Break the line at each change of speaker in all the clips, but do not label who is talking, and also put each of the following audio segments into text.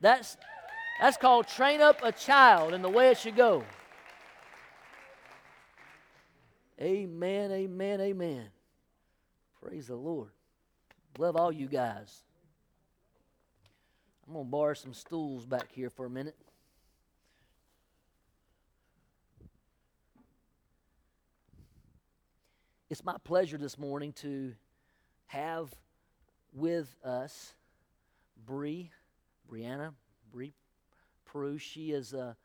That's, that's called train up a child in the way it should go. Amen, amen, amen. Praise the Lord. Love all you guys. I'm going to borrow some stools back here for a minute. It's my pleasure this morning to have with us Bree, Brianna, Bree Peru. She is a,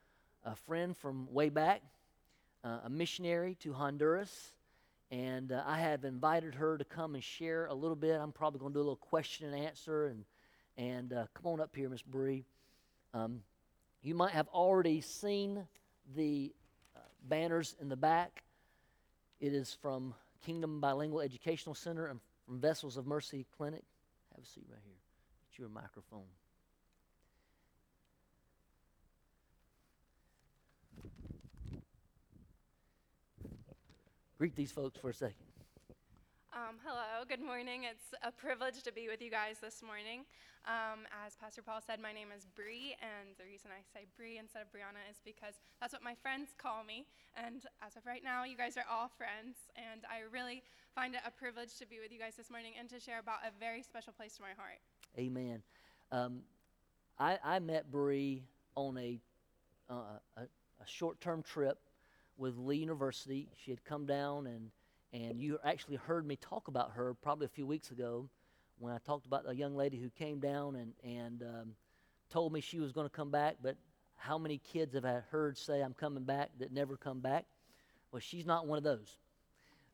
a friend from way back, uh, a missionary to Honduras, and uh, I have invited her to come and share a little bit. I'm probably going to do a little question and answer, and and uh, come on up here, Miss Bree. Um, you might have already seen the uh, banners in the back. It is from Kingdom Bilingual Educational Center and from Vessels of Mercy Clinic. Have a seat right here. Get you a microphone. Greet these folks for a second.
Um, hello, good morning. It's a privilege to be with you guys this morning. Um, as Pastor Paul said, my name is Bree, and the reason I say Bree instead of Brianna is because that's what my friends call me. And as of right now, you guys are all friends, and I really find it a privilege to be with you guys this morning and to share about a very special place to my heart.
Amen. Um, I, I, met Bree on a, uh, a, a short-term trip with Lee University. She had come down and and you actually heard me talk about her probably a few weeks ago when I talked about a young lady who came down and, and um, told me she was going to come back, but how many kids have I heard say, I'm coming back, that never come back? Well, she's not one of those.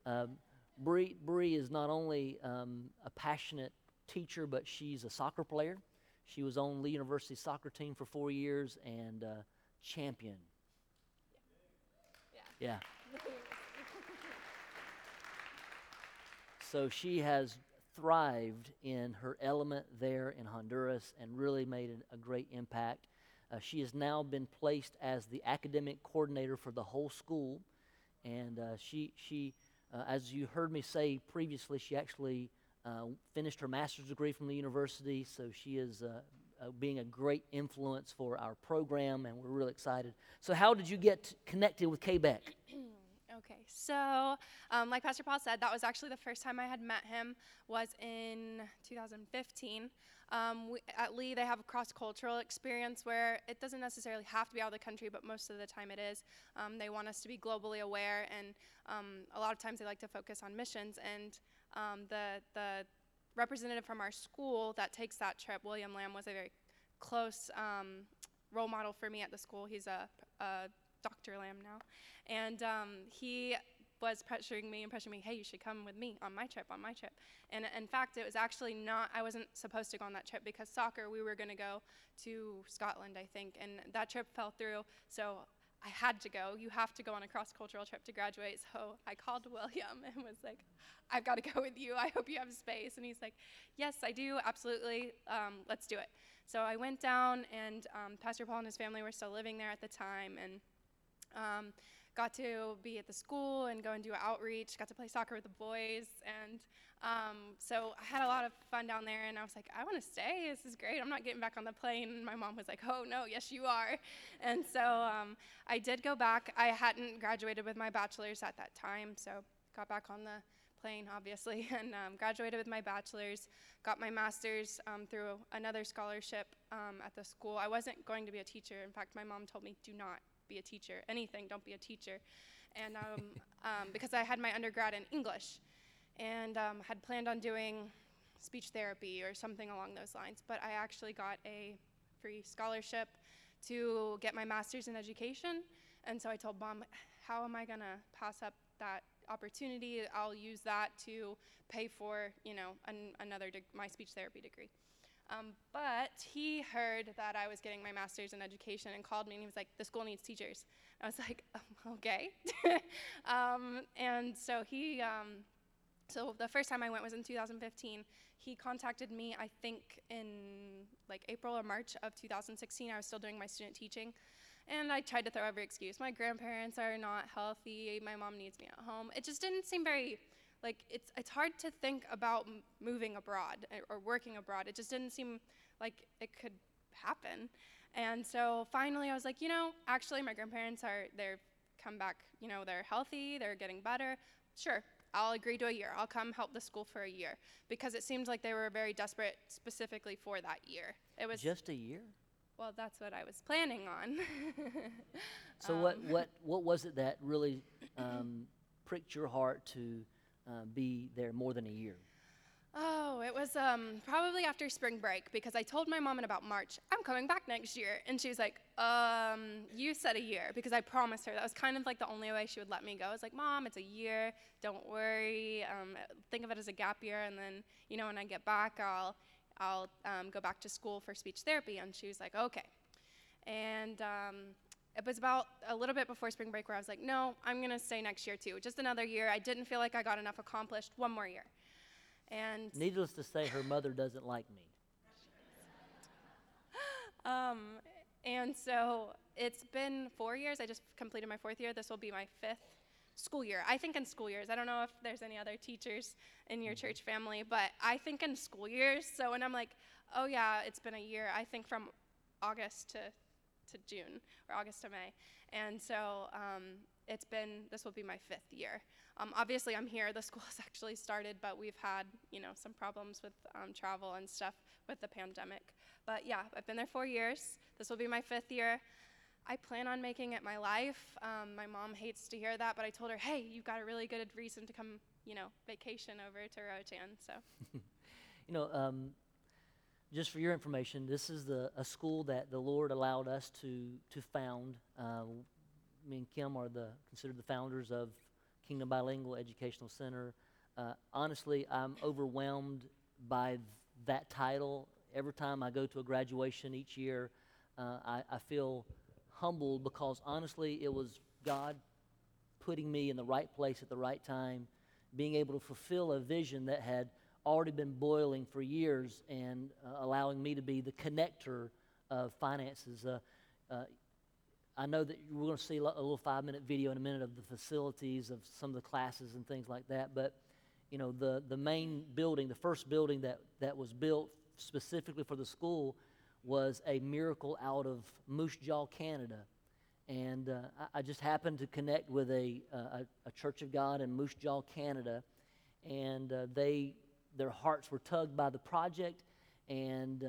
Um, Bree, Bree is not only um, a passionate teacher, but she's a soccer player. She was on Lee University soccer team for four years and uh, champion.
Yeah.
So she has thrived in her element there in Honduras and really made a, a great impact. Uh, she has now been placed as the academic coordinator for the whole school, and uh, she she uh, as you heard me say previously, she actually uh, finished her master's degree from the university. So she is uh, uh, being a great influence for our program, and we're really excited. So, how did you get connected with KBEC?
Okay, so um, like Pastor Paul said, that was actually the first time I had met him was in 2015. Um, we, at Lee, they have a cross-cultural experience where it doesn't necessarily have to be out of the country, but most of the time it is. Um, they want us to be globally aware, and um, a lot of times they like to focus on missions. And um, the the representative from our school that takes that trip, William Lamb, was a very close um, role model for me at the school. He's a, a Dr. Lamb now. And um, he was pressuring me and pressuring me, hey, you should come with me on my trip, on my trip. And in fact, it was actually not, I wasn't supposed to go on that trip because soccer, we were going to go to Scotland, I think. And that trip fell through. So I had to go. You have to go on a cross cultural trip to graduate. So I called William and was like, I've got to go with you. I hope you have space. And he's like, Yes, I do. Absolutely. Um, let's do it. So I went down, and um, Pastor Paul and his family were still living there at the time. And um, got to be at the school and go and do outreach, got to play soccer with the boys. And um, so I had a lot of fun down there. And I was like, I want to stay. This is great. I'm not getting back on the plane. And my mom was like, Oh, no, yes, you are. And so um, I did go back. I hadn't graduated with my bachelor's at that time. So got back on the plane, obviously, and um, graduated with my bachelor's. Got my master's um, through another scholarship um, at the school. I wasn't going to be a teacher. In fact, my mom told me, do not be a teacher. Anything, don't be a teacher. And um, um, because I had my undergrad in English and um, had planned on doing speech therapy or something along those lines, but I actually got a free scholarship to get my master's in education. And so I told mom, how am I going to pass up that opportunity? I'll use that to pay for, you know, an, another my speech therapy degree. Um, but he heard that I was getting my master's in education and called me and he was like, the school needs teachers. I was like, um, okay. um, and so he, um, so the first time I went was in 2015. He contacted me, I think, in like April or March of 2016. I was still doing my student teaching. And I tried to throw every excuse. My grandparents are not healthy. My mom needs me at home. It just didn't seem very like it's it's hard to think about moving abroad or, or working abroad. It just didn't seem like it could happen? And so finally, I was like, you know, actually, my grandparents are they're come back. You know, they're healthy, they're getting better. Sure, I'll agree to a year. I'll come help the school for a year because it seemed like they were very desperate specifically for that year. It was
Just a year?
well, that's what I was planning on.
So what,
Um,
what, what was it that really um, pricked your heart to uh, be there more than a year?
Oh, it was um, probably after spring break because I told my mom in about March, I'm coming back next year. And she was like, um, You said a year because I promised her. That was kind of like the only way she would let me go. I was like, Mom, it's a year. Don't worry. Um, think of it as a gap year. And then, you know, when I get back, I'll, I'll um, go back to school for speech therapy. And she was like, Okay. And um, it was about a little bit before spring break where I was like, No, I'm going to stay next year too. Just another year. I didn't feel like I got enough accomplished. One more year. And
Needless to say, her mother doesn't like me.
Um, and so it's been four years. I just completed my fourth year. This will be my fifth school year. I think in school years. I don't know if there's any other teachers in your church family, but I think in school years. So when I'm like, oh yeah, it's been a year, I think from August to to June or August to May. And so um, it's been, this will be my fifth year. Um, obviously, I'm here. The school has actually started, but we've had, you know, some problems with um, travel and stuff with the pandemic. But yeah, I've been there four years. This will be my fifth year. I plan on making it my life. Um, my mom hates to hear that, but I told her, hey, you've got a really good reason to come, you know, vacation over to Roatan. So
You know, um, just for your information, this is the a school that the Lord allowed us to to found. Uh, me and Kim are the considered the founders of Kingdom Bilingual Educational Center. Uh, honestly, I'm overwhelmed by th- that title. Every time I go to a graduation each year, uh, I, I feel humbled because honestly, it was God putting me in the right place at the right time, being able to fulfill a vision that had already been boiling for years and uh, allowing me to be the connector of finances. Uh, uh, I know that we're going to see a little five minute video in a minute of the facilities of some of the classes and things like that, but you know the, the main building, the first building that, that was built specifically for the school was a miracle out of Moose Jaw, Canada. And uh, I, I just happened to connect with a, a, a Church of God in Moose Jaw, Canada, and uh, they their hearts were tugged by the project, and uh,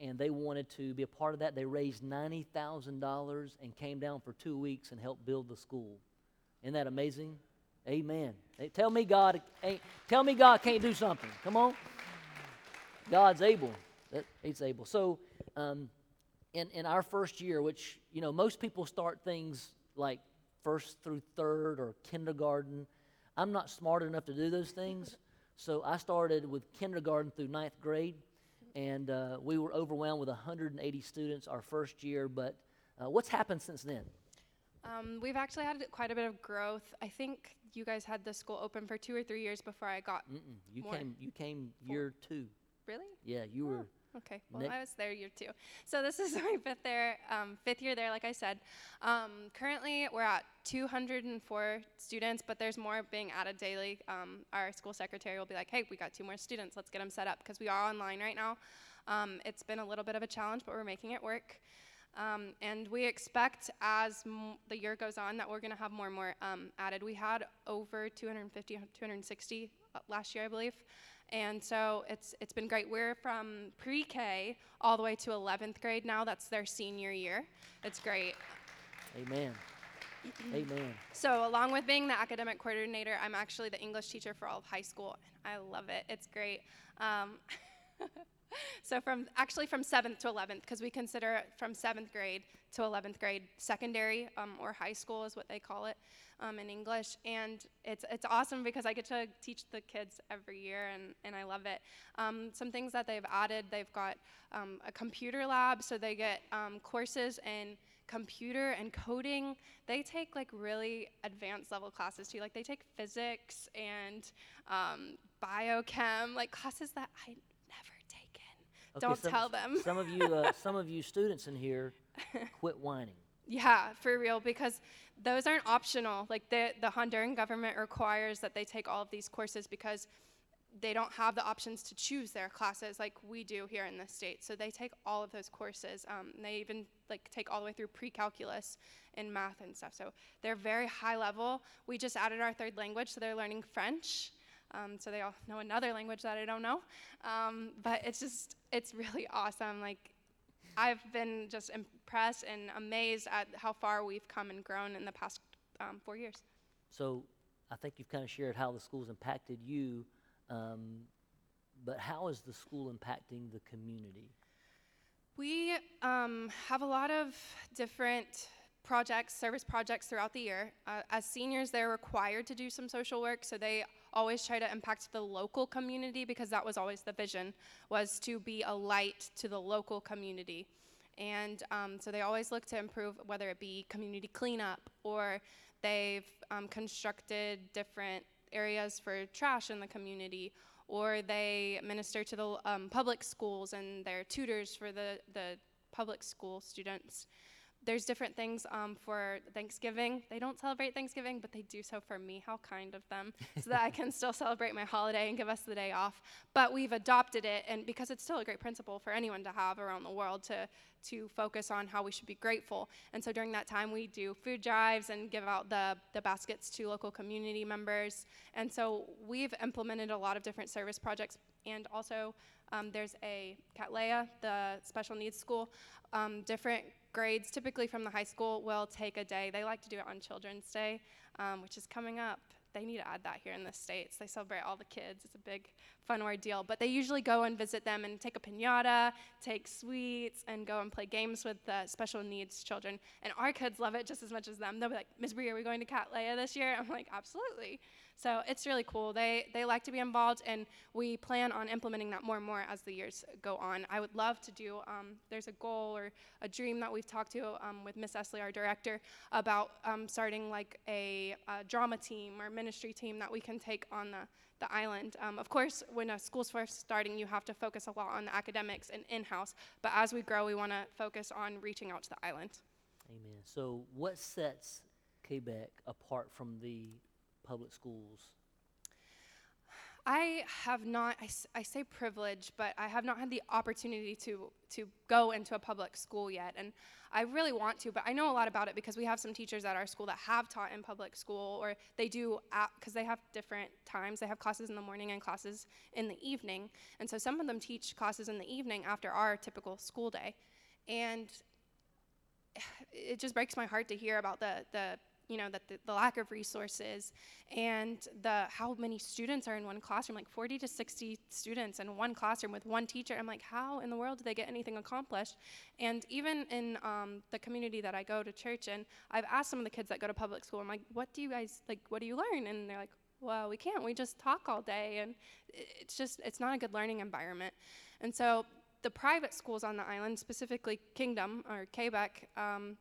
and they wanted to be a part of that. They raised ninety thousand dollars and came down for two weeks and helped build the school. Isn't that amazing? Amen. Hey, tell me God, tell me God can't do something. Come on. God's able. He's able. So, um, in, in our first year, which, you know, most people start things like first through third or kindergarten. I'm not smart enough to do those things. So I started with kindergarten through ninth grade, and uh, we were overwhelmed with 180 students our first year. But uh, what's happened since then?
um, we've actually had quite a bit of growth. I think you guys had the school open for two or three years before I got.
Mm-mm, you
More.
came, you came
Four.
year two.
Really?
Yeah, you were.
Okay, well,
Next-
I was there year two. So this is my fifth there, um, fifth year there, like I said. Um, currently, we're at 204 students, but there's more being added daily. Um, our school secretary will be like, "Hey, we got two more students. Let's get them set up because we are online right now." Um, it's been a little bit of a challenge, but we're making it work. Um, and we expect as m- the year goes on that we're going to have more and more um, added. We had over 250, 260 uh, last year, I believe. And so it's it's been great. We're from pre-K all the way to 11th grade now. That's their senior year. It's great.
Amen. Amen.
So along with being the academic coordinator, I'm actually the English teacher for all of high school. I love it. It's great. Um, so from actually from seventh to 11th, because we consider it from seventh grade to 11th grade secondary um, or high school is what they call it um, in English, and it's it's awesome because I get to teach the kids every year, and and I love it. Um, some things that they've added, they've got um, a computer lab, so they get um, courses in computer and coding. They take like really advanced level classes too. Like they take physics and um, biochem, like classes that I.
Okay,
Don't
some,
tell them.
Some of you, uh, some of you students in here, quit whining.
Yeah, for real, because those aren't optional. Like the the Honduran government requires that they take all of these courses because they don't have the options to choose their classes like we do here in the state. So they take all of those courses. Um, they even like take all the way through pre-calculus in math and stuff. So they're very high level. We just added our third language, so they're learning French. Um, so they all know another language that I don't know. Um, but it's just, it's really awesome. Like, I've been just impressed and amazed at how far we've come and grown in the past um, four years.
So I think you've kind of shared how the school's impacted you, um, but how is the school impacting the community?
We um, have a lot of different projects, service projects throughout the year. Uh, as seniors, they're required to do some social work, so they always try to impact the local community because that was always the vision, was to be a light to the local community. And um, so they always look to improve, whether it be community cleanup or they've um, constructed different areas for trash in the community or they minister to the um, public schools and they're tutors for the, the public school students there's different things um, for Thanksgiving. They don't celebrate Thanksgiving, but they do so for me. How kind of them, so that I can still celebrate my holiday and give us the day off. But we've adopted it, and because it's still a great principle for anyone to have around the world to to focus on how we should be grateful. And so during that time, we do food drives and give out the the baskets to local community members. And so we've implemented a lot of different service projects, and also um, there's a Cattleya, the special needs school. Um, different grades, typically from the high school, will take a day. They like to do it on Children's Day, um, which is coming up. They need to add that here in the States. They celebrate all the kids. It's a big, fun ordeal. But they usually go and visit them and take a pinata, take sweets, and go and play games with the special needs children. And our kids love it just as much as them. They'll be like, Miss Bree, are we going to Cattleya this year? I'm like, absolutely. So it's really cool. They, they like to be involved, and we plan on implementing that more and more as the years go on. I would love to do, um, there's a goal or a dream that we've talked to um, with Miss Esley, our director, about um, starting like a, a, drama team or ministry team that we can take on the, the island. Um, of course, when a school's first starting, you have to focus a lot on the academics and in-house, but as we grow, we want to focus on reaching out to the island.
Amen. So what sets KBEC apart from the public schools?
I have not, I, I, say privilege, but I have not had the opportunity to, to go into a public school yet. And I really want to, but I know a lot about it because we have some teachers at our school that have taught in public school, or they do, because they have different times. They have classes in the morning and classes in the evening. And so some of them teach classes in the evening after our typical school day. And it just breaks my heart to hear about the, the you know, that the, the, lack of resources and the how many students are in one classroom, like 40 to 60 students in one classroom with one teacher. I'm like, how in the world do they get anything accomplished? And even in um, the community that I go to church in, I've asked some of the kids that go to public school, I'm like, what do you guys, like, what do you learn? And they're like, well, we can't. We just talk all day. And it's just, it's not a good learning environment. And so the private schools on the island, specifically Kingdom or KBEC, um,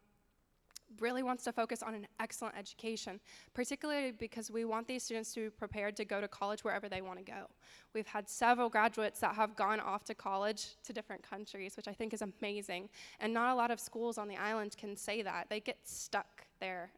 really wants to focus on an excellent education, particularly because we want these students to be prepared to go to college wherever they want to go. We've had several graduates that have gone off to college to different countries, which I think is amazing. And not a lot of schools on the island can say that. They get stuck there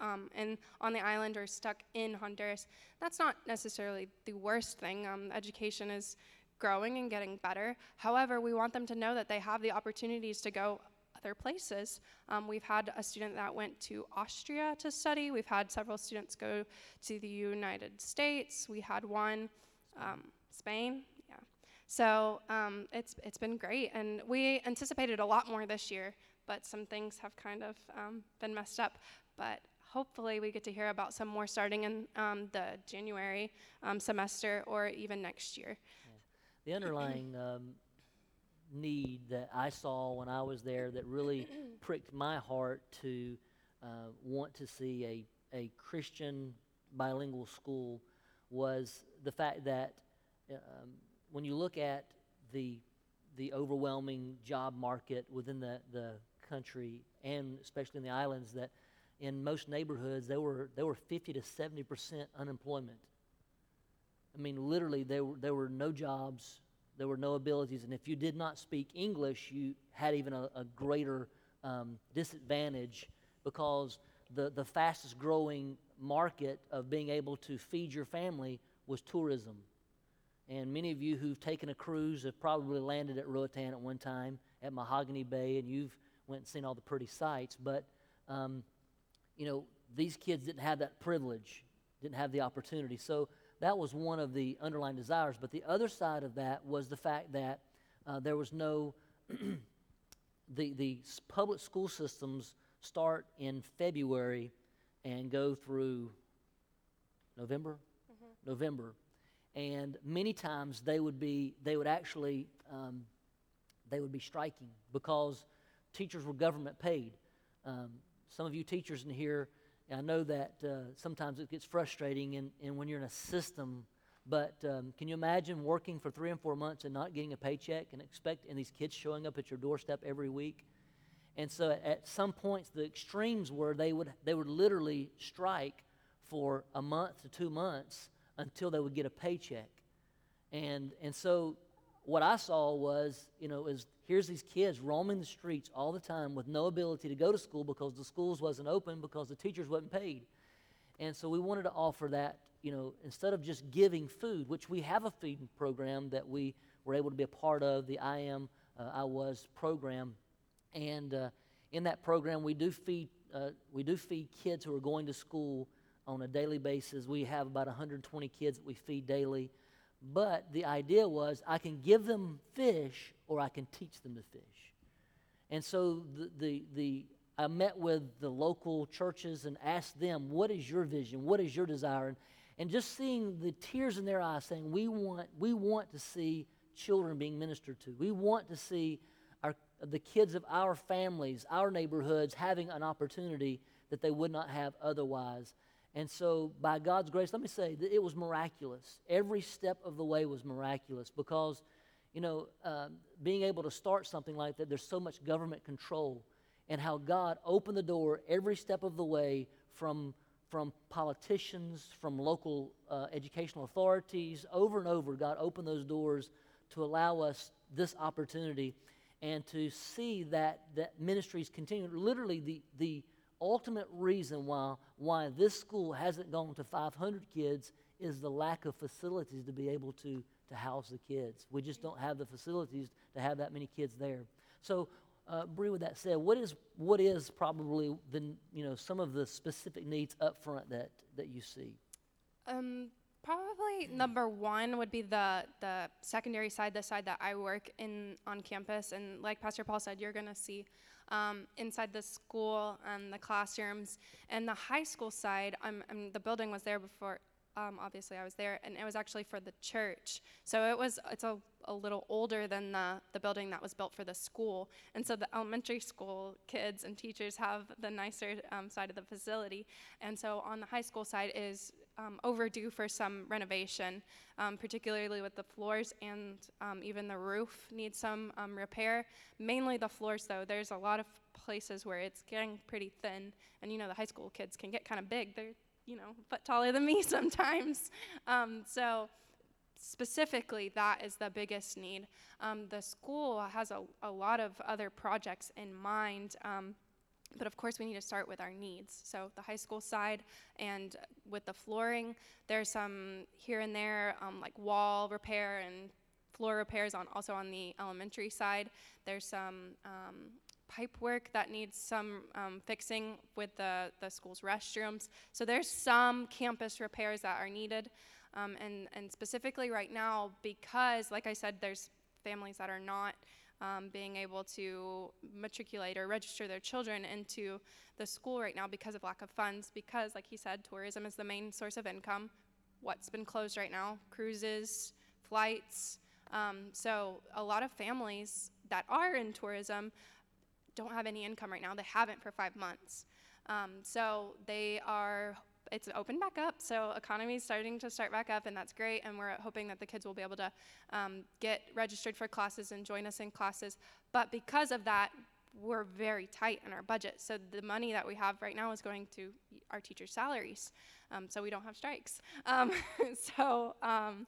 um, and on the island or stuck in Honduras. That's not necessarily the worst thing. Um, education is growing and getting better. However, we want them to know that they have the opportunities to go other places. Um, we've had a student that went to Austria to study. We've had several students go to the United States. We had one, um, Spain. Yeah. So um, it's it's been great, and we anticipated a lot more this year, but some things have kind of um, been messed up. But hopefully we get to hear about some more starting in um, the January um, semester or even next year.
Yeah. The underlying need that I saw when I was there that really pricked my heart to uh, want to see a, a Christian bilingual school was the fact that um, when you look at the the overwhelming job market within the, the country and especially in the islands that in most neighborhoods there were there were 50 to 70 percent unemployment. I mean, literally, there were there were no jobs there were no abilities. And if you did not speak English, you had even a, a greater um, disadvantage because the, the fastest growing market of being able to feed your family was tourism. and many of you who've taken a cruise have probably landed at Roatan at one time at Mahogany Bay, and you've went and seen all the pretty sights. But um, you know, these kids didn't have that privilege, didn't have the opportunity. So that was one of the underlying desires. But the other side of that was the fact that uh, there was no, the, the public school systems start in February and go through November? Mm-hmm. November. And many times they would be, they would actually, um, they would be striking because teachers were government paid. Um, some of you teachers in here, I know that uh, sometimes it gets frustrating and, and when you're in a system, but um, can you imagine working for three and four months and not getting a paycheck and expect and these kids showing up at your doorstep every week? And so at, at some points the extremes were they would they would literally strike for a month to two months until they would get a paycheck. And and so what I saw was, you know, is here's these kids roaming the streets all the time with no ability to go to school because the schools wasn't open because the teachers wasn't paid. And so we wanted to offer that, you know, instead of just giving food, which we have a feeding program that we were able to be a part of, the I am, uh, I was program. And uh, in that program, we do feed, uh, we do feed kids who are going to school on a daily basis. We have about 120 kids that we feed daily. But the idea was I can give them fish or I can teach them to fish. And so the, the, the, I met with the local churches and asked them, What is your vision? What is your desire? And, and just seeing the tears in their eyes saying, we want, we want to see children being ministered to. We want to see our, the kids of our families, our neighborhoods having an opportunity that they would not have otherwise. And so, by God's grace, let me say that it was miraculous. Every step of the way was miraculous because, you know, uh, being able to start something like that, there's so much government control, and how God opened the door every step of the way from, from politicians, from local uh, educational authorities, over and over. God opened those doors to allow us this opportunity and to see that, that ministries continue. Literally, the, the ultimate reason why, why this school hasn't gone to 500 kids is the lack of facilities to be able to, to house the kids. We just don't have the facilities to have that many kids there. So, uh, Bree, with that said, what is, what is probably the, you know, some of the specific needs up front that, that you see?
Um, probably number one would be the, the secondary side, the side that I work in on campus. And like Pastor Paul said, you're going to see um, inside the school and the classrooms. And the high school side, I'm, I'm, the building was there before. Um, obviously, I was there, and it was actually for the church. So it was it's a, a little older than the the building that was built for the school. And so the elementary school kids and teachers have the nicer um, side of the facility. And so on the high school side is um, overdue for some renovation, um, particularly with the floors and um, even the roof needs some um, repair. Mainly the floors, though. There's a lot of places where it's getting pretty thin, and you know the high school kids can get kind of big. They're you know a foot taller than me sometimes. Um, so specifically, that is the biggest need. Um, the school has a, a lot of other projects in mind. But of course, we need to start with our needs. So, the high school side and with the flooring, there's some here and there, um, like wall repair and floor repairs on also on the elementary side. There's some um, pipe work that needs some um, fixing with the, the school's restrooms. So, there's some campus repairs that are needed. Um, and, and specifically right now, because, like I said, there's families that are not um, being able to matriculate or register their children into the school right now because of lack of funds. Because, like he said, tourism is the main source of income. What's been closed right now? Cruises, flights. Um, so, a lot of families that are in tourism don't have any income right now. They haven't for five months. Um, so, they are it's opened back up, so economy is starting to start back up, and that's great. And we're hoping that the kids will be able to um, get registered for classes and join us in classes. But because of that, we're very tight in our budget. So the money that we have right now is going to our teachers' salaries, um, so we don't have strikes. Um, so um,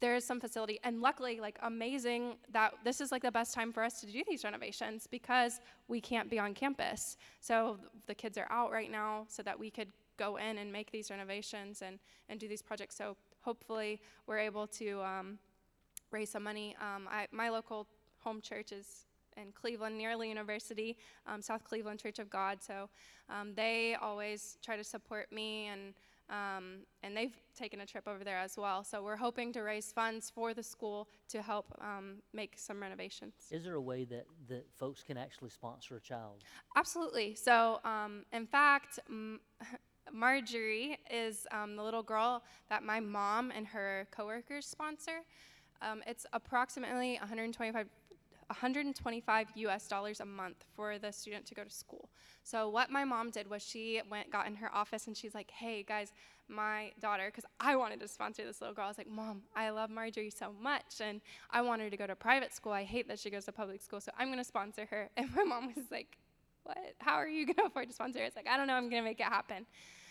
there is some facility, and luckily, like amazing that this is like the best time for us to do these renovations because we can't be on campus. So the kids are out right now, so that we could go in and make these renovations and, and do these projects. So hopefully we're able to um, raise some money. Um, I, my local home church is in Cleveland, near Lee University, um, South Cleveland Church of God. So um, they always try to support me, and um, and they've taken a trip over there as well. So we're hoping to raise funds for the school to help um, make some renovations.
Is there a way that, that folks can actually sponsor a child?
Absolutely. So, um, in fact, Marjorie is um, the little girl that my mom and her coworkers sponsor. Um, it's approximately 125 125 US dollars a month for the student to go to school. So what my mom did was she went got in her office and she's like, "Hey guys, my daughter because I wanted to sponsor this little girl. I was like, "Mom, I love Marjorie so much and I want her to go to private school. I hate that she goes to public school, so I'm going to sponsor her." And my mom was like, "What? How are you going to afford to sponsor her?" It's like, "I don't know, I'm going to make it happen."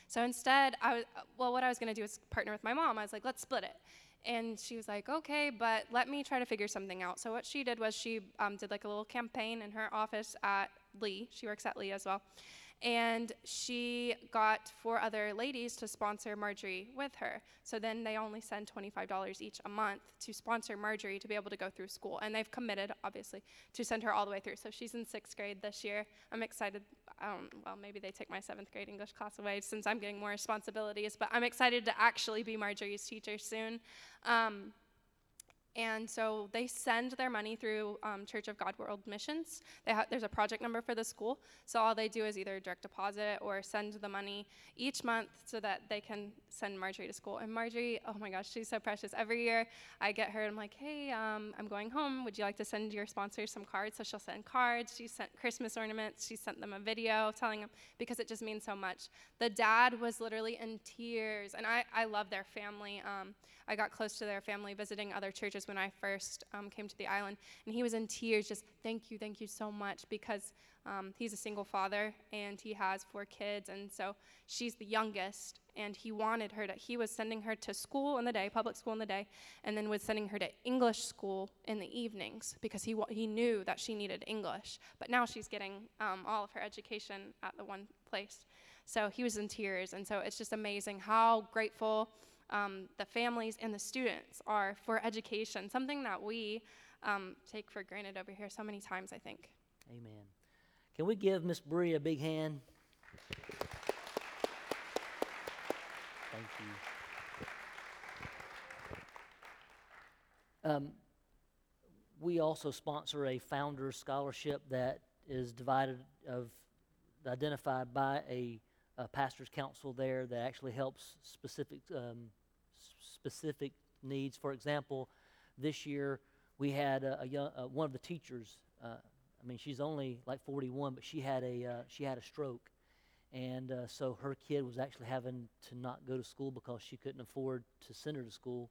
So instead, I was well, what I was going to do is partner with my mom. I was like, "Let's split it." And she was like, okay, but let me try to figure something out. So what she did was she um, did like a little campaign in her office at Lee. She works at Lee as well. And she got four other ladies to sponsor Marjorie with her. So then they only send $25 each a month to sponsor Marjorie to be able to go through school. And they've committed, obviously, to send her all the way through. So she's in sixth grade this year. I'm excited. Um, well, maybe they take my seventh grade English class away since I'm getting more responsibilities. But I'm excited to actually be Marjorie's teacher soon. Um, and so they send their money through um, Church of God World Missions. Ha- there's a project number for the school. So all they do is either direct deposit or send the money each month so that they can send Marjorie to school. And Marjorie, oh my gosh, she's so precious. Every year I get her and I'm like, hey, um, I'm going home. Would you like to send your sponsors some cards? So she'll send cards. She sent Christmas ornaments. She sent them a video telling them because it just means so much. The dad was literally in tears. And I, I love their family. Um, I got close to their family visiting other churches when I first um, came to the island. And he was in tears, just thank you, thank you so much, because um, he's a single father and he has four kids. And so she's the youngest. And he wanted her to, he was sending her to school in the day, public school in the day, and then was sending her to English school in the evenings because he, he knew that she needed English. But now she's getting um, all of her education at the one place. So he was in tears. And so it's just amazing how grateful um, the families and the students are for education, something that we um, take for granted over here so many times, I think.
Amen. Can we give Miss Bree a big hand? Thank you. Um, we also sponsor a founder scholarship that is divided of identified by a pastor's council there that actually helps specific um, specific needs. For example, this year we had a, a young, uh, one of the teachers. Uh, I mean, she's only like 41, but she had a uh, she had a stroke, and uh, so her kid was actually having to not go to school because she couldn't afford to send her to school.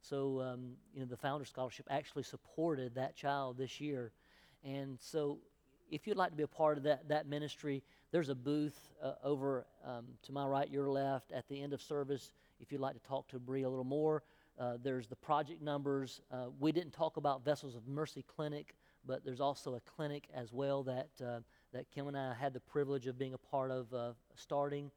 So um, you know, the Founder Scholarship actually supported that child this year, and so if you'd like to be a part of that that ministry there's a booth uh, over um, to my right, your left, at the end of service. If you'd like to talk to Bree a little more, uh, there's the project numbers. Uh, we didn't talk about Vessels of Mercy Clinic, but there's also a clinic as well that uh, that Kim and I had the privilege of being a part of uh, starting,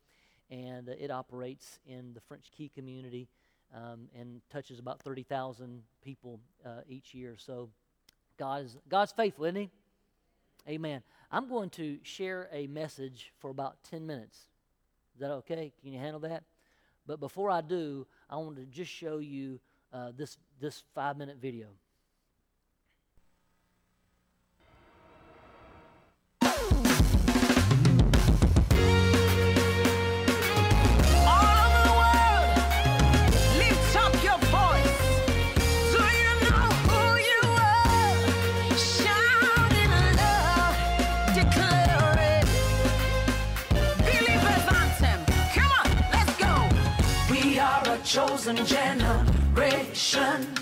and uh, it operates in the French Key community um, and touches about 30,000 people each year. So God is God's faithful, isn't He? Amen. I'm going to share a message for about 10 minutes. Is that okay? Can you handle that? But before I do, I want to just show you uh, this, this five minute video. Chosen generation.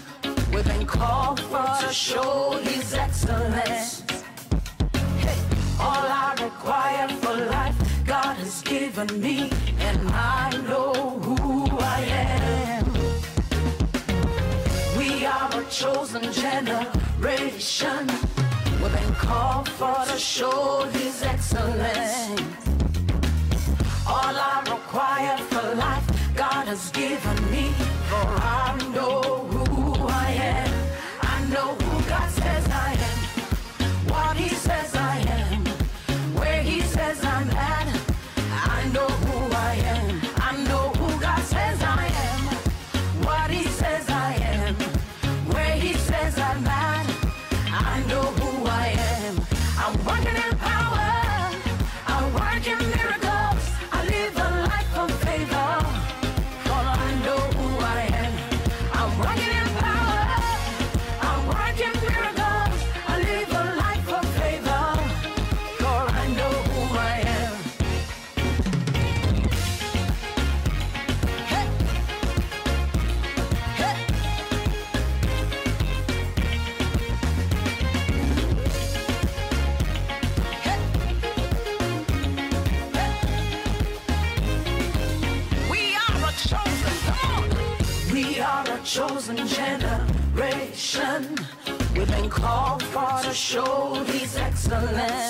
We've been called for to show His excellence. Hey, all I require for life, God has given me, and I know who I am. We are a chosen generation. We've been called for to show His excellence. All I require for life has given me. I know for
says,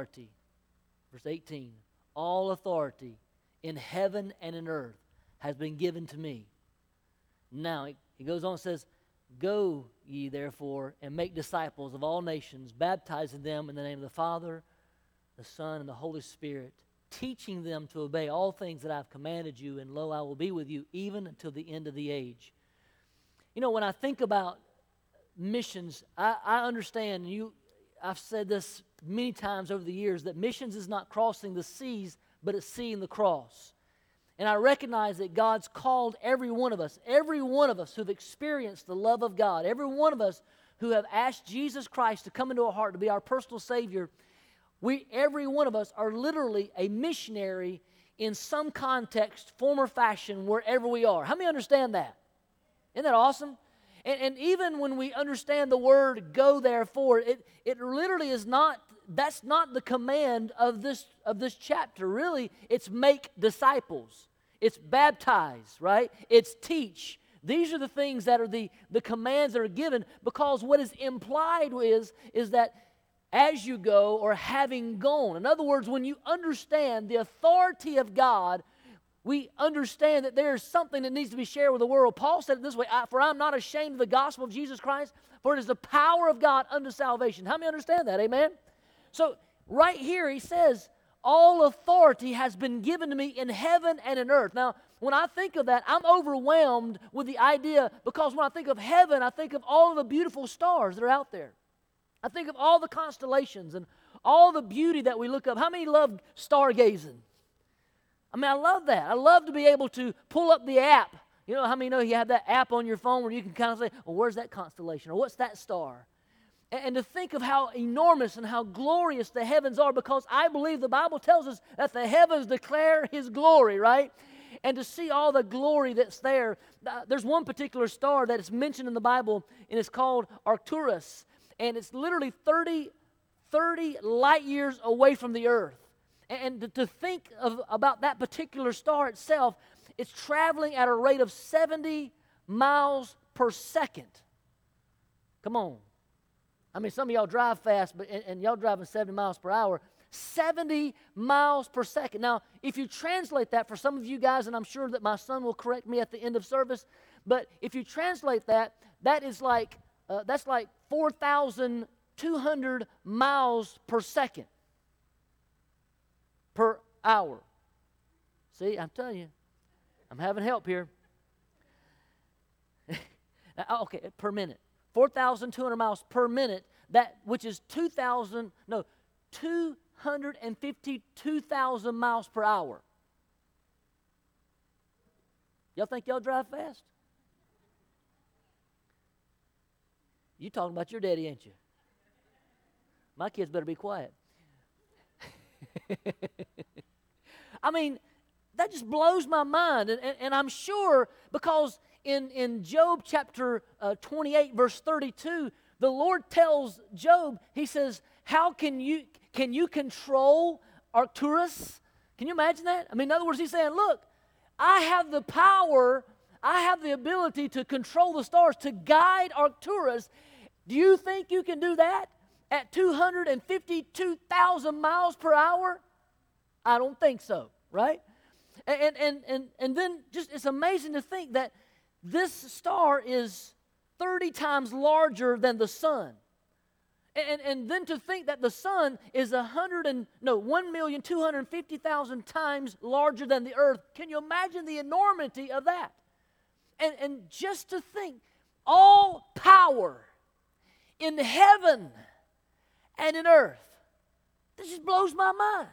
authority, verse 18, all authority in heaven and in earth has been given to me. Now, he goes on and says, Go ye therefore and make disciples of all nations, baptizing them in the name of the Father, the Son, and the Holy Spirit, teaching them to obey all things that I've commanded you, and lo, I will be with you even until the end of the age. You know, when I think about missions, I, I understand you I've said this many times over the years that missions is not crossing the seas, but it's seeing the cross. And I recognize that God's called every one of us, every one of us who've experienced the love of God, every one of us who have asked Jesus Christ to come into our heart to be our personal Savior.
We, every one of us, are literally a missionary in some context, form, or fashion, wherever we are. How many understand that? Isn't that awesome? And, and even when we understand the word go therefore, it, it literally is not, that's not the command of this, of this chapter. Really, it's make disciples, it's baptize, right? It's teach. These are the things that are the, the commands that are given because what is implied is, is that as you go or having gone. In other words, when you understand the authority of God, we understand that there is something that needs to be shared with the world. Paul said it this way For I'm not ashamed of the gospel of Jesus Christ, for it is the power of God unto salvation. How many understand that? Amen? So, right here, he says, All authority has been given to me in heaven and in earth. Now, when I think of that, I'm overwhelmed with the idea because when I think of heaven, I think of all of the beautiful stars that are out there. I think of all the constellations and all the beauty that we look up. How many love stargazing? I mean, I love that. I love to be able to pull up the app. You know, how many know you have that app on your phone where you can kind of say, well, where's that constellation? Or what's that star? And, and to think of how enormous and how glorious the heavens are, because I believe the Bible tells us that the heavens declare His glory, right? and to see all the glory that's there. Uh, there's one particular star that is mentioned in the Bible, and it's called Arcturus and it's literally 30, 30 light years away from the earth. And, to think of, about that particular star itself, it's traveling at a rate of 70 miles per second. Come on. I mean, some of y'all drive fast, but and, and y'all driving 70 miles per hour. 70 miles per second. Now, if you translate that for some of you guys, and I'm sure that my son will correct me at the end of service, but if you translate that, that is like uh, that's like 4,200 miles per second per hour. See, I'm telling you, I'm having help here. Oh, okay, per minute. 4,200 miles per minute, that which is 2,000, no, 252,000 miles per hour. Y'all think y'all drive fast? You talking about your daddy, ain't you? My kids better be quiet. I mean, that just blows my mind. And, and, and, I'm sure because in, in Job chapter uh, 28, verse 32, the Lord tells Job, He says, How can you, can you control Arcturus? Can you imagine that? I mean, in other words, He's saying, Look, I have the power, I have the ability to control the stars, to guide Arcturus. Do you think you can do that at 252,000 miles per hour? I don't think so, right? And, and, and, and then just it's amazing to think that this star is 30 times larger than the sun. And, and then to think that the sun is a hundred and no 1,250,000 times larger than the earth. Can you imagine the enormity of that? And, and just to think, all power in heaven and in earth. This just blows my mind.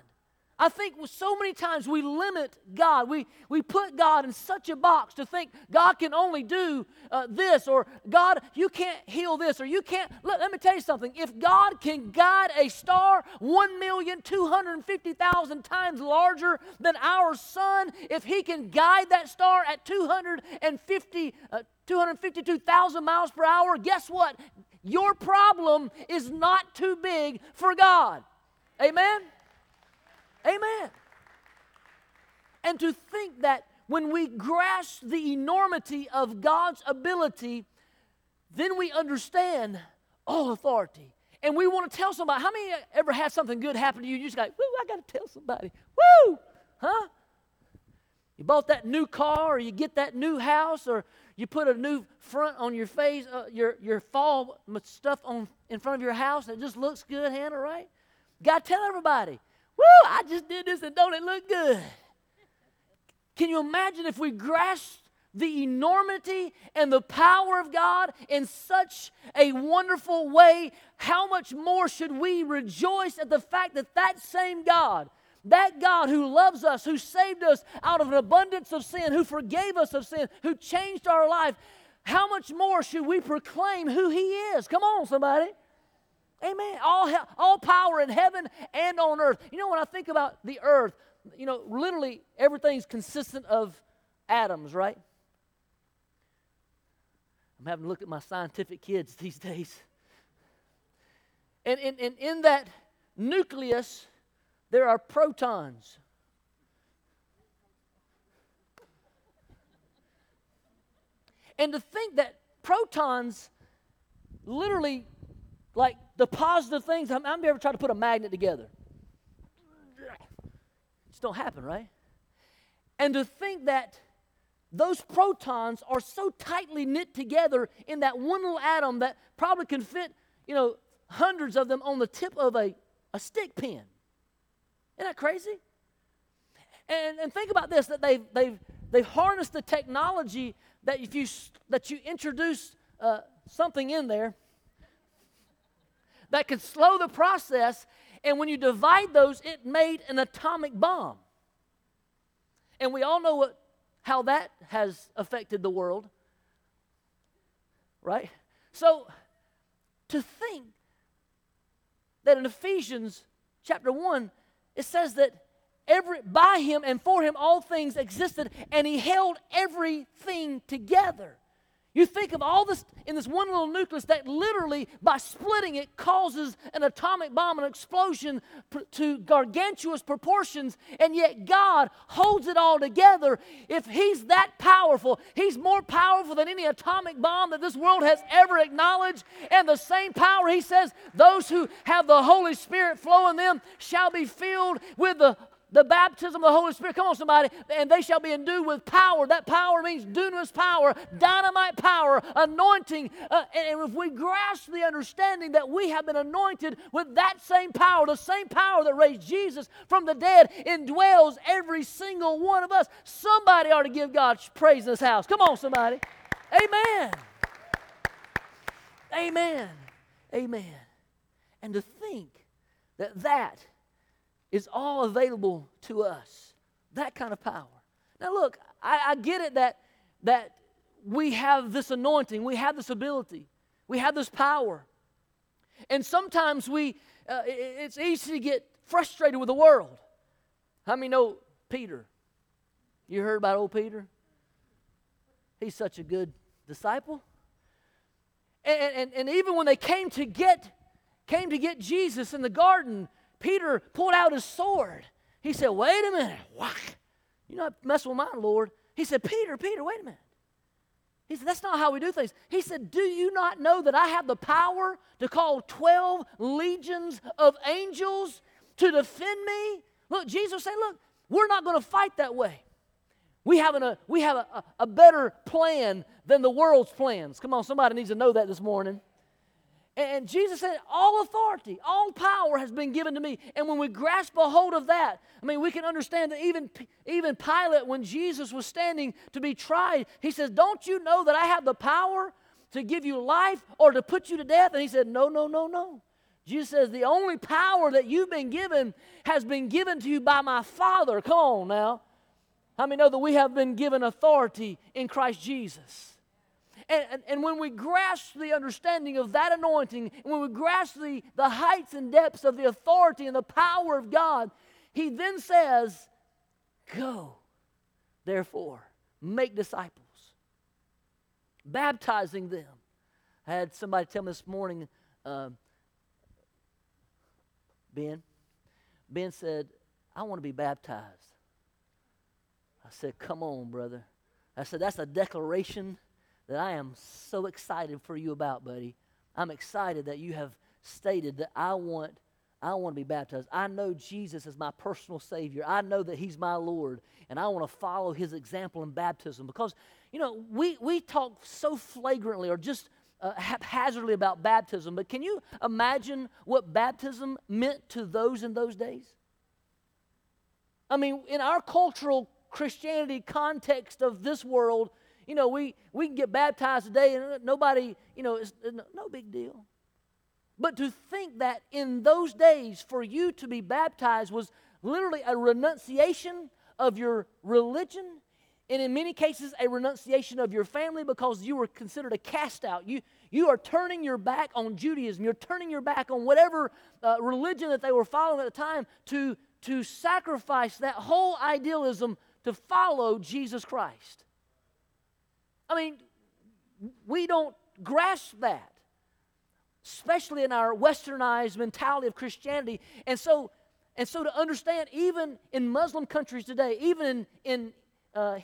I think so many times we limit God. We, we put God in such a box to think God can only do uh, this, or God, you can't heal this, or you can't. Let, let me tell you something. If God can guide a star 1,250,000 times larger than our sun, if He can guide that star at 250, uh, 252,000 miles per hour, guess what? Your problem is not too big for God. Amen? Amen. And to think that when we grasp the enormity of God's ability, then we understand all authority. And we want to tell somebody. How many ever had something good happen to you? You just like, woo, I got to tell somebody. Woo! Huh? You bought that new car, or you get that new house, or you put a new front on your face, uh, your, your fall stuff on in front of your house, it just looks good, Hannah, right? God, tell everybody, woo, I just did this and don't it look good? Can you imagine if we grasped the enormity and the power of God in such a wonderful way? How much more should we rejoice at the fact that that same God that God who loves us, who saved us out of an abundance of sin, who forgave us of sin, who changed our life, how much more should we proclaim who He is? Come on, somebody. Amen. All, all power in heaven and on earth. You know, when I think about the earth, you know, literally everything's consistent of atoms, right? I'm having to look at my scientific kids these days. And, and, and in that nucleus, there are protons. And to think that protons literally, like the positive things, I'm, I'm ever trying to put a magnet together. It Just don't happen, right? And to think that those protons are so tightly knit together in that one little atom that probably can fit, you know, hundreds of them on the tip of a, a stick pin. Isn't that crazy? And, and think about this that they've, they've, they've harnessed the technology that if you, that you introduce uh, something in there that could slow the process, and when you divide those, it made an atomic bomb. And we all know what how that has affected the world. Right? So, to think that in Ephesians chapter 1, it says that every by him and for him all things existed, and he held everything together. You think of all this in this one little nucleus that literally, by splitting it, causes an atomic bomb, an explosion to gargantuous proportions, and yet God holds it all together. If He's that powerful, He's more powerful than any atomic bomb that this world has ever acknowledged. And the same power, He says, those who have the Holy Spirit flow in them shall be filled with the the baptism of the Holy Spirit. Come on, somebody. And they shall be endued with power. That power means dunamis power, dynamite power, anointing. Uh, and if we grasp the understanding that we have been anointed with that same power, the same power that raised Jesus from the dead indwells every single one of us. Somebody ought to give God praise in this house. Come on, somebody. Amen. Amen. Amen. And to think that that is all available to us. That kind of power. Now, look, I, I get it that, that we have this anointing, we have this ability, we have this power. And sometimes we, uh, it's easy to get frustrated with the world. How many know Peter? You heard about old Peter? He's such a good disciple. And, and, and even when they came to get came to get Jesus in the garden, Peter pulled out his sword. He said, Wait a minute. Whack. You're not messing with mine, Lord. He said, Peter, Peter, wait a minute. He said, That's not how we do things. He said, Do you not know that I have the power to call 12 legions of angels to defend me? Look, Jesus said, Look, we're not going to fight that way. We have, an, a, we have a, a better plan than the world's plans. Come on, somebody needs to know that this morning. And Jesus said, All authority, all power has been given to me. And when we grasp a hold of that, I mean, we can understand that even, even Pilate, when Jesus was standing to be tried, he says, Don't you know that I have the power to give you life or to put you to death? And he said, No, no, no, no. Jesus says, The only power that you've been given has been given to you by my Father. Come on now. How many know that we have been given authority in Christ Jesus? And, and, and, when we grasp the understanding of that anointing, and when we grasp the, the heights and depths of the authority and the power of God, he then says, Go, therefore, make disciples, baptizing them. I had somebody tell me this morning, uh, Ben, Ben said, I want to be baptized. I said, Come on, brother. I said, That's a declaration that I am so excited for you about, buddy. I'm excited that you have stated that I want I want to be baptized. I know Jesus is my personal Savior. I know that He's my Lord, and I want to follow His example in baptism because, you know, we, we talk so flagrantly or just uh, haphazardly about baptism, but can you imagine what baptism meant to those in those days? I mean, in our cultural Christianity context of this world, you know, we, we can get baptized today and nobody, you know, it's no big deal. But to think that in those days, for you to be baptized was literally a renunciation of your religion, and in many cases, a renunciation of your family because you were considered a cast out. You, You are turning your back on Judaism. You're turning your back on whatever uh, religion that they were following at the time to, to sacrifice that whole idealism to follow Jesus Christ. I mean, we don't grasp that, especially in our westernized mentality of Christianity. And so, and so to understand, even in Muslim countries today, even in, in uh,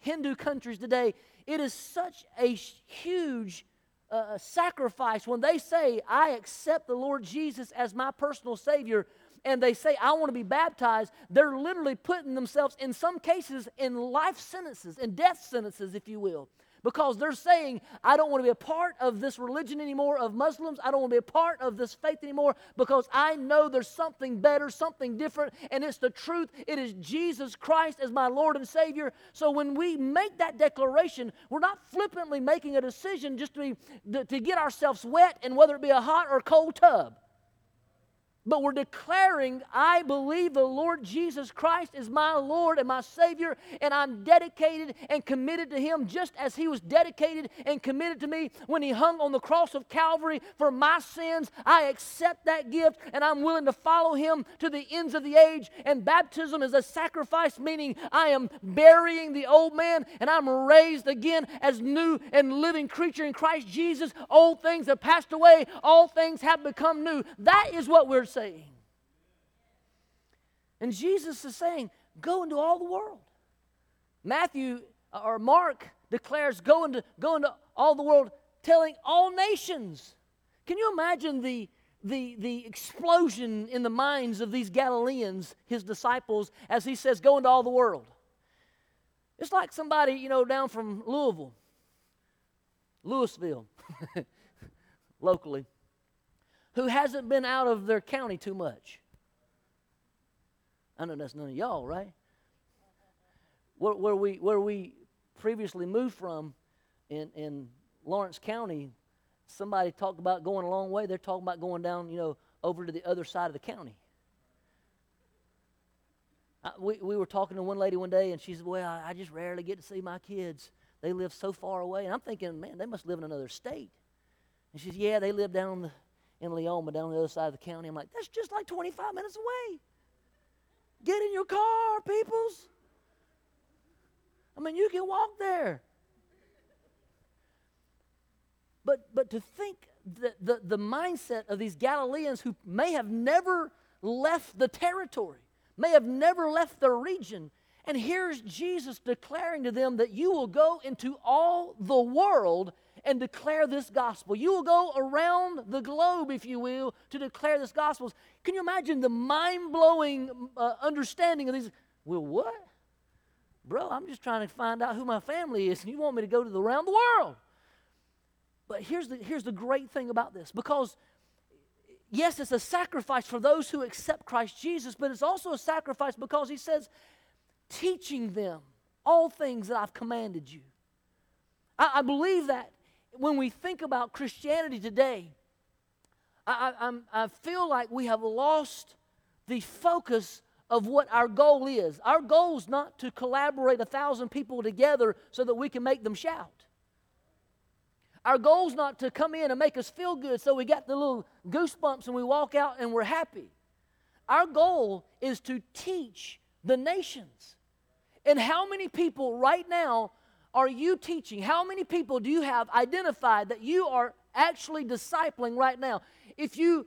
Hindu countries today, it is such a huge uh, sacrifice when they say, I accept the Lord Jesus as my personal Savior, and they say, I want to be baptized, they're literally putting themselves, in some cases, in life sentences, in death sentences, if you will because they're saying, I don't want to be a part of this religion anymore of Muslims. I don't want to be a part of this faith anymore because I know there's something better, something different, and it's the truth. It is Jesus Christ as my Lord and Savior. So when we make that declaration, we're not flippantly making a decision just to, be, to get ourselves wet and whether it be a hot or cold tub but we're declaring, I believe the Lord Jesus Christ is my Lord and my Savior, and I'm dedicated and committed to Him just as He was dedicated and committed to me when He hung on the cross of Calvary for my sins. I accept that gift and I'm willing to follow Him to the ends of the age. And baptism is a sacrifice, meaning I am burying the old man and I'm raised again as new and living creature in Christ Jesus. Old things have passed away, all things have become new. That is what we're saying saying. And Jesus is saying, go into all the world. Matthew uh, or Mark declares, go into, go into all the world, telling all nations. Can you imagine the, the, the explosion in the minds of these Galileans, his disciples, as he says, go into all the world? It's like somebody, you know, down from Louisville, Louisville, locally who hasn't been out of their county too much? I know that's none of y'all, right? Where, where, we, where we previously moved from in, in Lawrence County, somebody talked about going a long way. They're talking about going down, you know, over to the other side of the county. I, we, we were talking to one lady one day, and she said, Well, I, I just rarely get to see my kids. They live so far away. And I'm thinking, man, they must live in another state. And she said, Yeah, they live down the in Leoma down the other side of the county. I'm like, that's just like 25 minutes away. Get in your car, peoples. I mean, you can walk there. But, but to think that the, the mindset of these Galileans who may have never left the territory, may have never left the region, and here's Jesus declaring to them that you will go into all the world and declare this gospel. You will go around the globe, if you will, to declare this gospel. Can you imagine the mind blowing uh, understanding of these? Well, what? Bro, I'm just trying to find out who my family is, and you want me to go to the, around the world. But here's the, here's the great thing about this because, yes, it's a sacrifice for those who accept Christ Jesus, but it's also a sacrifice because he says, teaching them all things that I've commanded you. I, I believe that when we think about Christianity today, I, I, I feel like we have lost the focus of what our goal is. Our goal is not to collaborate a thousand people together so that we can make them shout. Our goal is not to come in and make us feel good so we got the little goosebumps and we walk out and we're happy. Our goal is to teach the nations. And how many people right now are you teaching? How many people do you have identified that you are actually discipling right now? If you,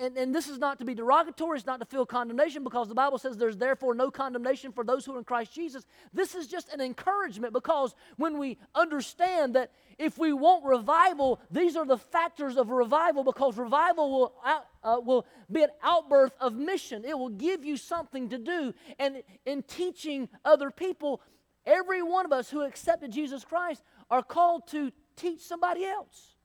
and, and, this is not to be derogatory, it's not to feel condemnation because the Bible says there's therefore no condemnation for those who are in Christ Jesus. This is just an encouragement because when we understand that if we want revival, these are the factors of revival because revival will, out, uh, will be an outbirth of mission. It will give you something to do. And in teaching other people, Every one of us who accepted Jesus Christ are called to teach somebody else.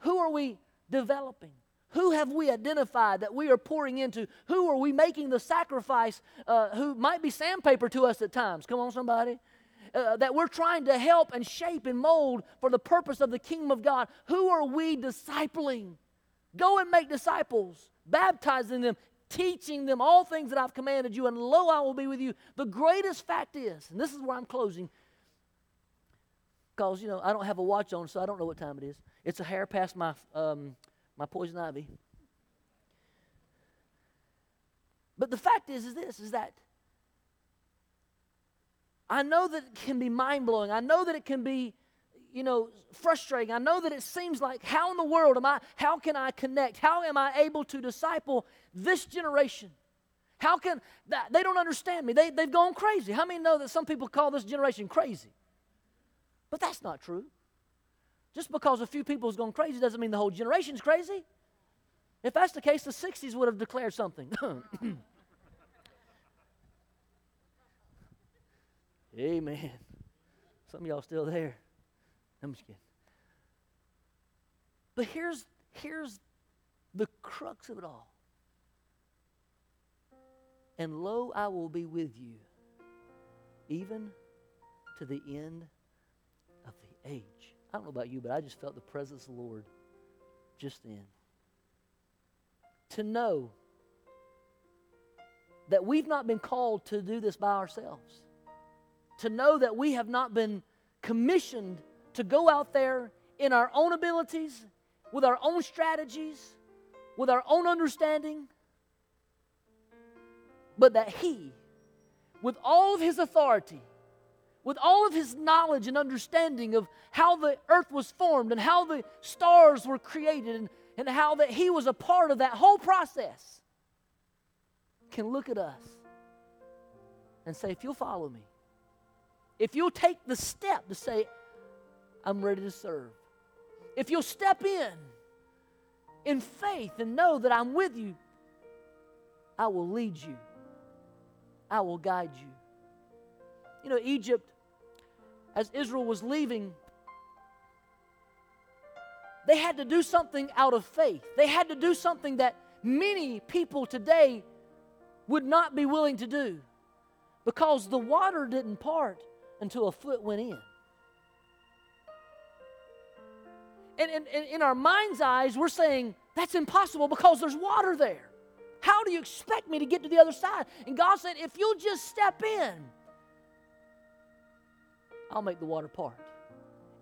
Who are we developing? Who have we identified that we are pouring into? Who are we making the sacrifice uh, who might be sandpaper to us at times? Come on, somebody. Uh, that we're trying to help and shape and mold for the purpose of the kingdom of God. Who are we discipling? Go and make disciples, baptizing them, teaching them all things that I've commanded you, and lo, I will be with you. The greatest fact is, and this is where I'm closing because, you know, I don't have a watch on, so I don't know what time it is. It's a hair past my, um, my poison ivy. But the fact is, is this, is that I know that it can be mind blowing. I know that it can be, you know, frustrating. I know that it seems like, how in the world am I, how can I connect? How am I able to disciple this generation? How can, they don't understand me. They, they've gone crazy. How many know that some people call this generation crazy? But that's not true. Just because a few people has gone crazy doesn't mean the whole generation's crazy. If that's the case, the 60s would have declared something. Amen. Some of y'all still there. I'm just kidding. But here's here's the crux of it all. And lo, I will be with you, even to the end of the age. I don't know about you, but I just felt the presence of the Lord just then. To know that we've not been called to do this by ourselves to know that we have not been commissioned to go out there in our own abilities, with our own strategies, with our own understanding, but that He, with all of His authority, with all of His knowledge and understanding of how the earth was formed and how the stars were created and, and how that He was a part of that whole process, can look at us and say, If you'll follow me, if you'll take the step to say, I'm ready to serve, if you'll step in in faith and know that I'm with you, I will lead you, I will guide you. You know, Egypt, as Israel was leaving, they had to do something out of faith. They had to do something that many people today would not be willing to do because the water didn't part until a foot went in. And in, in, our mind's eyes, we're saying, that's impossible because there's water there. How do you expect me to get to the other side? And God said, if you'll just step in, I'll make the water part.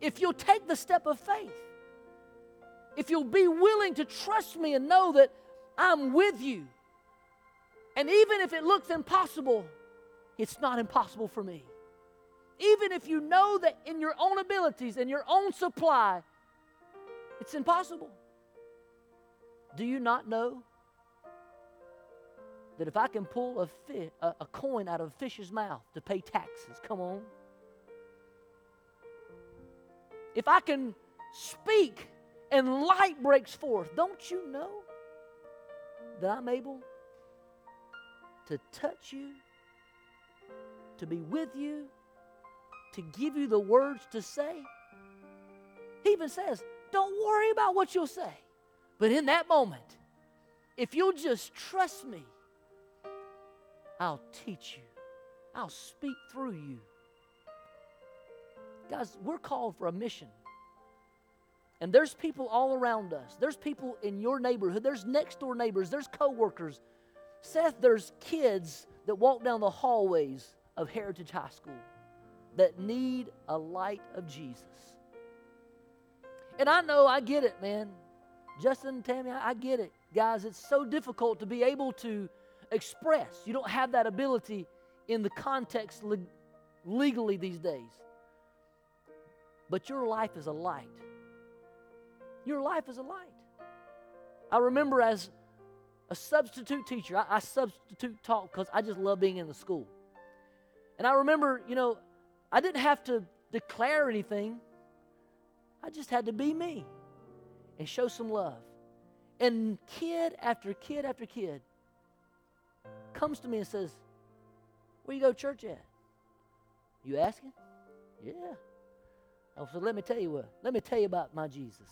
If you'll take the step of faith, if you'll be willing to trust me and know that I'm with you, and even if it looks impossible, it's not impossible for me even if you know that in your own abilities and your own supply, it's impossible. Do you not know that if I can pull a, fi- a, a coin out of a fish's mouth to pay taxes, come on. If I can speak and light breaks forth, don't you know that I'm able to touch you, to be with you, to give you the words to say. He even says, Don't worry about what you'll say. But in that moment, if you'll just trust me, I'll teach you, I'll speak through you. Guys, we're called for a mission. And there's people all around us. There's people in your neighborhood. There's next door neighbors. There's coworkers. Seth, there's kids that walk down the hallways of Heritage High School that need a light of Jesus. And I know, I get it, man. Justin Tammy, I, I get it. Guys, it's so difficult to be able to express. You don't have that ability in the context le- legally these days. But your life is a light. Your life is a light. I remember as a substitute teacher, I, I substitute taught because I just love being in the school. And I remember, you know, I didn't have to declare anything. I just had to be me and show some love. And kid after kid after kid comes to me and says, Where you go to church at? You asking? Yeah. I said, Let me tell you what. Let me tell you about my Jesus.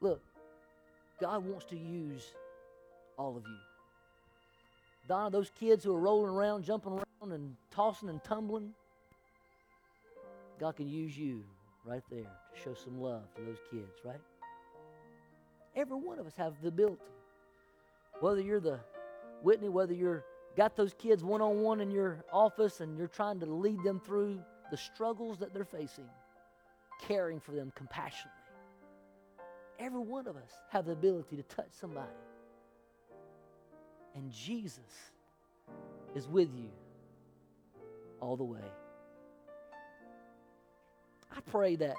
Look, God wants to use all of you. Donna, those kids who are rolling around, jumping around, and tossing and tumbling, God can use you right there to show some love to those kids, right? Every one of us have the ability. Whether you're the Whitney, whether you're got those kids one on one in your office and you're trying to lead them through the struggles that they're facing, caring for them compassionately. Every one of us have the ability to touch somebody. And Jesus is with you all the way. I pray that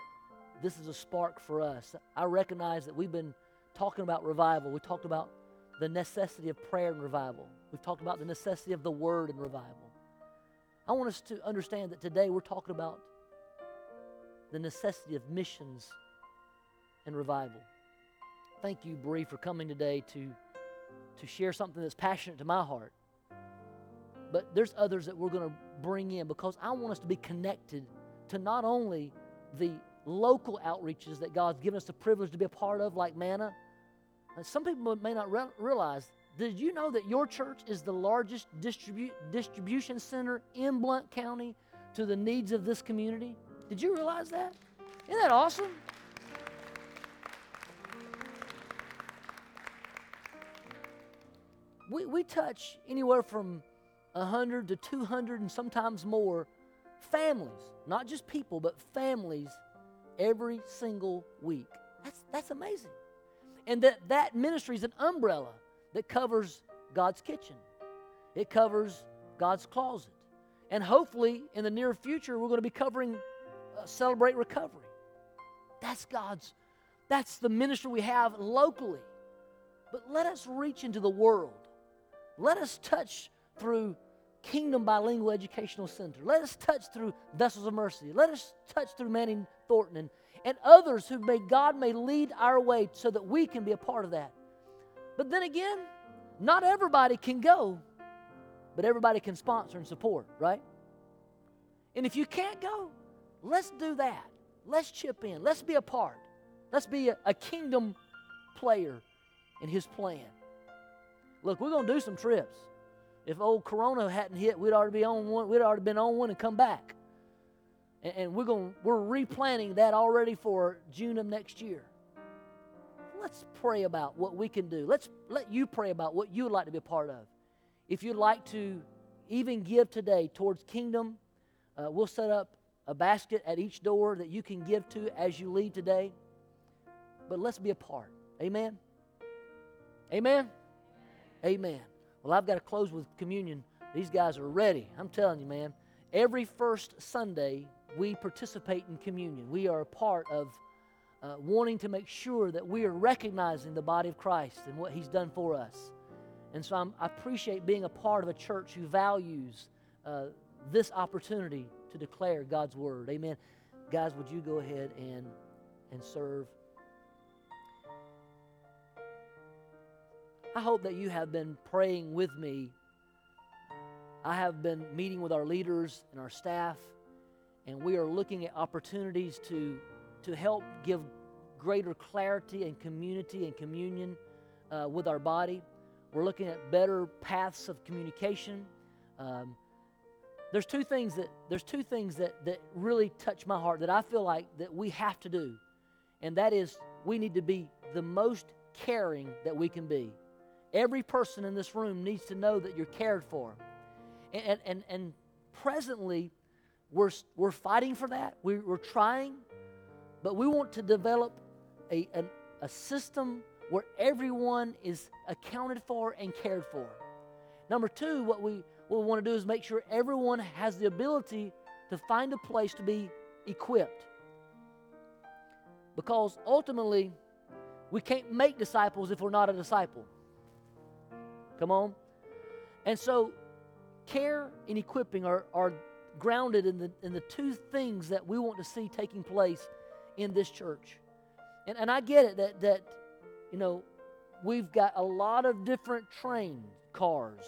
this is a spark for us. I recognize that we've been talking about revival. We talked about the necessity of prayer and revival. We've talked about the necessity of the word and revival. I want us to understand that today we're talking about the necessity of missions and revival. Thank you, Bree, for coming today to, to share something that's passionate to my heart. But there's others that we're going to bring in because I want us to be connected to not only the local outreaches that God's given us the privilege to be a part of, like Manna. And some people may not re- realize did you know that your church is the largest distribu- distribution center in Blount County to the needs of this community? Did you realize that? Isn't that awesome? We, we touch anywhere from 100 to 200 and sometimes more families, not just people, but families every single week. That's, that's amazing. And that, that ministry is an umbrella that covers God's kitchen, it covers God's closet. And hopefully, in the near future, we're going to be covering uh, Celebrate Recovery. That's God's, that's the ministry we have locally. But let us reach into the world. Let us touch through Kingdom Bilingual Educational Center. Let us touch through Vessels of Mercy. Let us touch through Manning Thornton and, and others who may God may lead our way so that we can be a part of that. But then again, not everybody can go, but everybody can sponsor and support, right? And if you can't go, let's do that. Let's chip in. Let's be a part. Let's be a, a kingdom player in his plan. Look, we're going to do some trips. If old Corona hadn't hit, we'd already be on one. We'd already been on one and come back. And, and we're going. We're replanning that already for June of next year. Let's pray about what we can do. Let's let you pray about what you would like to be a part of. If you'd like to even give today towards kingdom, uh, we'll set up a basket at each door that you can give to as you leave today. But let's be a part. Amen. Amen. Amen. Well, I've got to close with communion. These guys are ready. I'm telling you, man. Every first Sunday, we participate in communion. We are a part of uh, wanting to make sure that we are recognizing the body of Christ and what He's done for us. And so I'm, i appreciate being a part of a church who values uh, this opportunity to declare God's word. Amen. Guys, would you go ahead and, and serve? I hope that you have been praying with me. I have been meeting with our leaders and our staff, and we are looking at opportunities to, to help give greater clarity and community and communion uh, with our body. We're looking at better paths of communication. Um, there's two things that there's two things that, that really touch my heart that I feel like that we have to do, and that is we need to be the most caring that we can be. Every person in this room needs to know that you're cared for. And, and, and presently, we're, we're fighting for that. We, we're trying, but we want to develop a, a, a system where everyone is accounted for and cared for. Number two, what we, what we want to do is make sure everyone has the ability to find a place to be equipped. Because ultimately, we can't make disciples if we're not a disciple. Come on. And so, care and equipping are, are grounded in the, in the two things that we want to see taking place in this church. And, and I get it that, that, you know, we've got a lot of different train cars.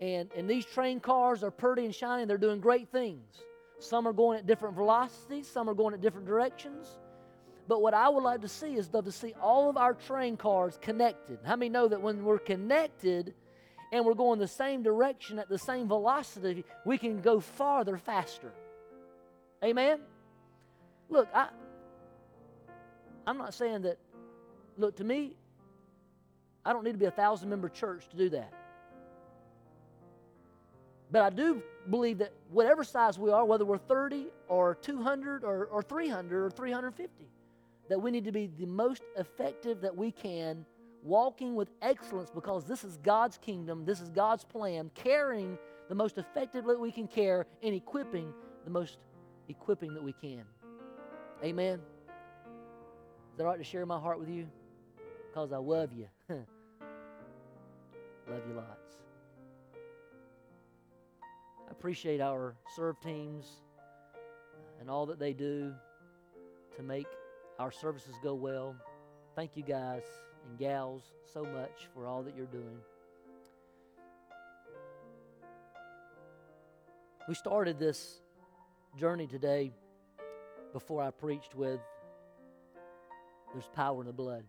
And, and these train cars are pretty and shiny, they're doing great things. Some are going at different velocities, some are going at different directions. But what I would like to see is to see all of our train cars connected. How many know that when we're connected and we're going the same direction at the same velocity, we can go farther faster? Amen? Look, I, I'm not saying that, look, to me, I don't need to be a thousand member church to do that. But I do believe that whatever size we are, whether we're 30 or 200 or, or 300 or 350, that we need to be the most effective that we can, walking with excellence because this is God's kingdom, this is God's plan, caring the most effectively we can care, and equipping the most equipping that we can. Amen. Is that right to share my heart with you? Because I love you. love you lots. I appreciate our serve teams and all that they do to make our services go well. Thank you guys and gals so much for all that you're doing. We started this journey today before I preached with there's power in the blood.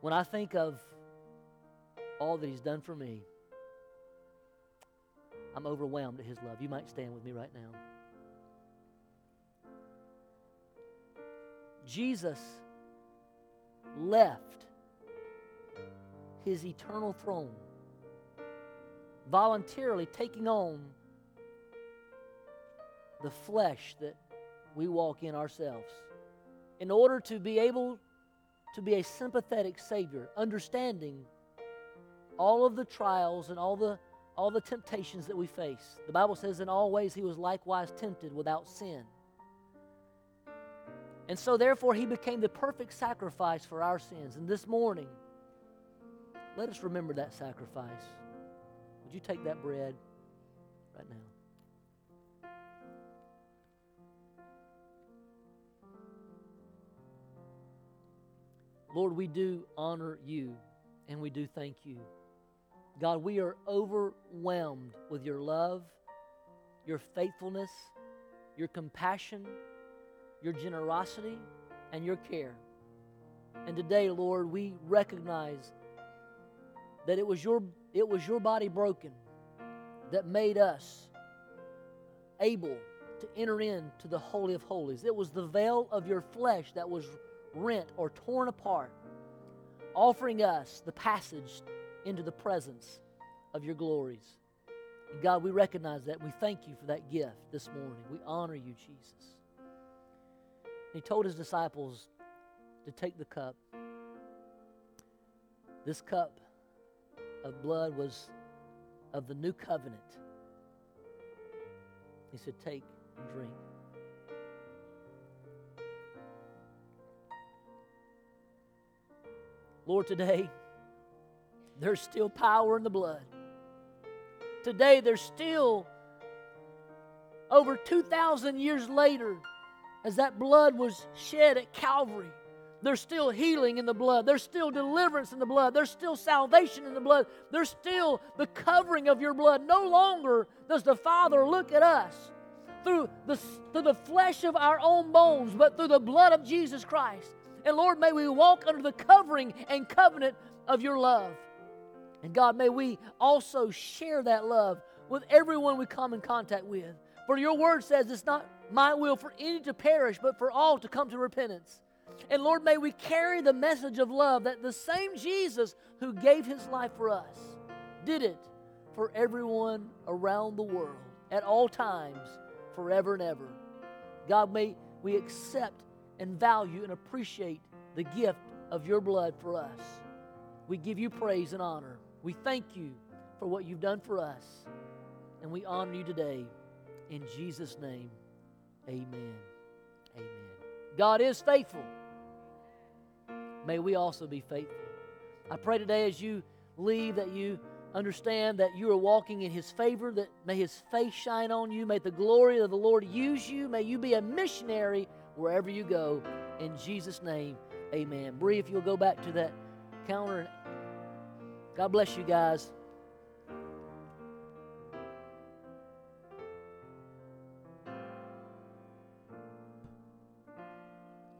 When I think of all that He's done for me, I'm overwhelmed at His love. You might stand with me right now. Jesus left His eternal throne, voluntarily taking on the flesh that we walk in ourselves in order to be able to be a sympathetic Savior, understanding all of the trials and all the, all the temptations that we face. The Bible says, in all ways, He was likewise tempted without sin. And so, therefore, He became the perfect sacrifice for our sins. And this morning, let us remember that sacrifice. Would you take that bread right now? Lord, we do honor you and we do thank you. God, we are overwhelmed with your love, your faithfulness, your compassion, your generosity, and your care. And today, Lord, we recognize that it was your, it was your body broken that made us able to enter into the Holy of Holies. It was the veil of your flesh that was rent or torn apart, offering us the passage into the presence of your glories. And God, we recognize that. We thank you for that gift this morning. We honor you, Jesus. He told his disciples to take the cup. This cup of blood was of the new covenant. He said, Take and drink. Lord, today, there's still power in the blood. Today, there's still, over 2,000 years later, as that blood was shed at Calvary, there's still healing in the blood. There's still deliverance in the blood. There's still salvation in the blood. There's still the covering of your blood. No longer does the Father look at us through the, through the flesh of our own bones, but through the blood of Jesus Christ. And Lord, may we walk under the covering and covenant of your love. And God, may we also share that love with everyone we come in contact with. For your word says it's not my will for any to perish, but for all to come to repentance. And Lord, may we carry the message of love that the same Jesus who gave his life for us did it for everyone around the world at all times, forever and ever. God, may we accept and value and appreciate the gift of your blood for us. We give you praise and honor. We thank you for what you've done for us. And we honor you today. In Jesus' name, amen. Amen. God is faithful. May we also be faithful. I pray today as you leave that you understand that you are walking in His favor, that may His face shine on you. May the glory of the Lord use you. May you be a missionary wherever you go. In Jesus' name, amen. Bree, if you'll go back to that counter. God bless you guys.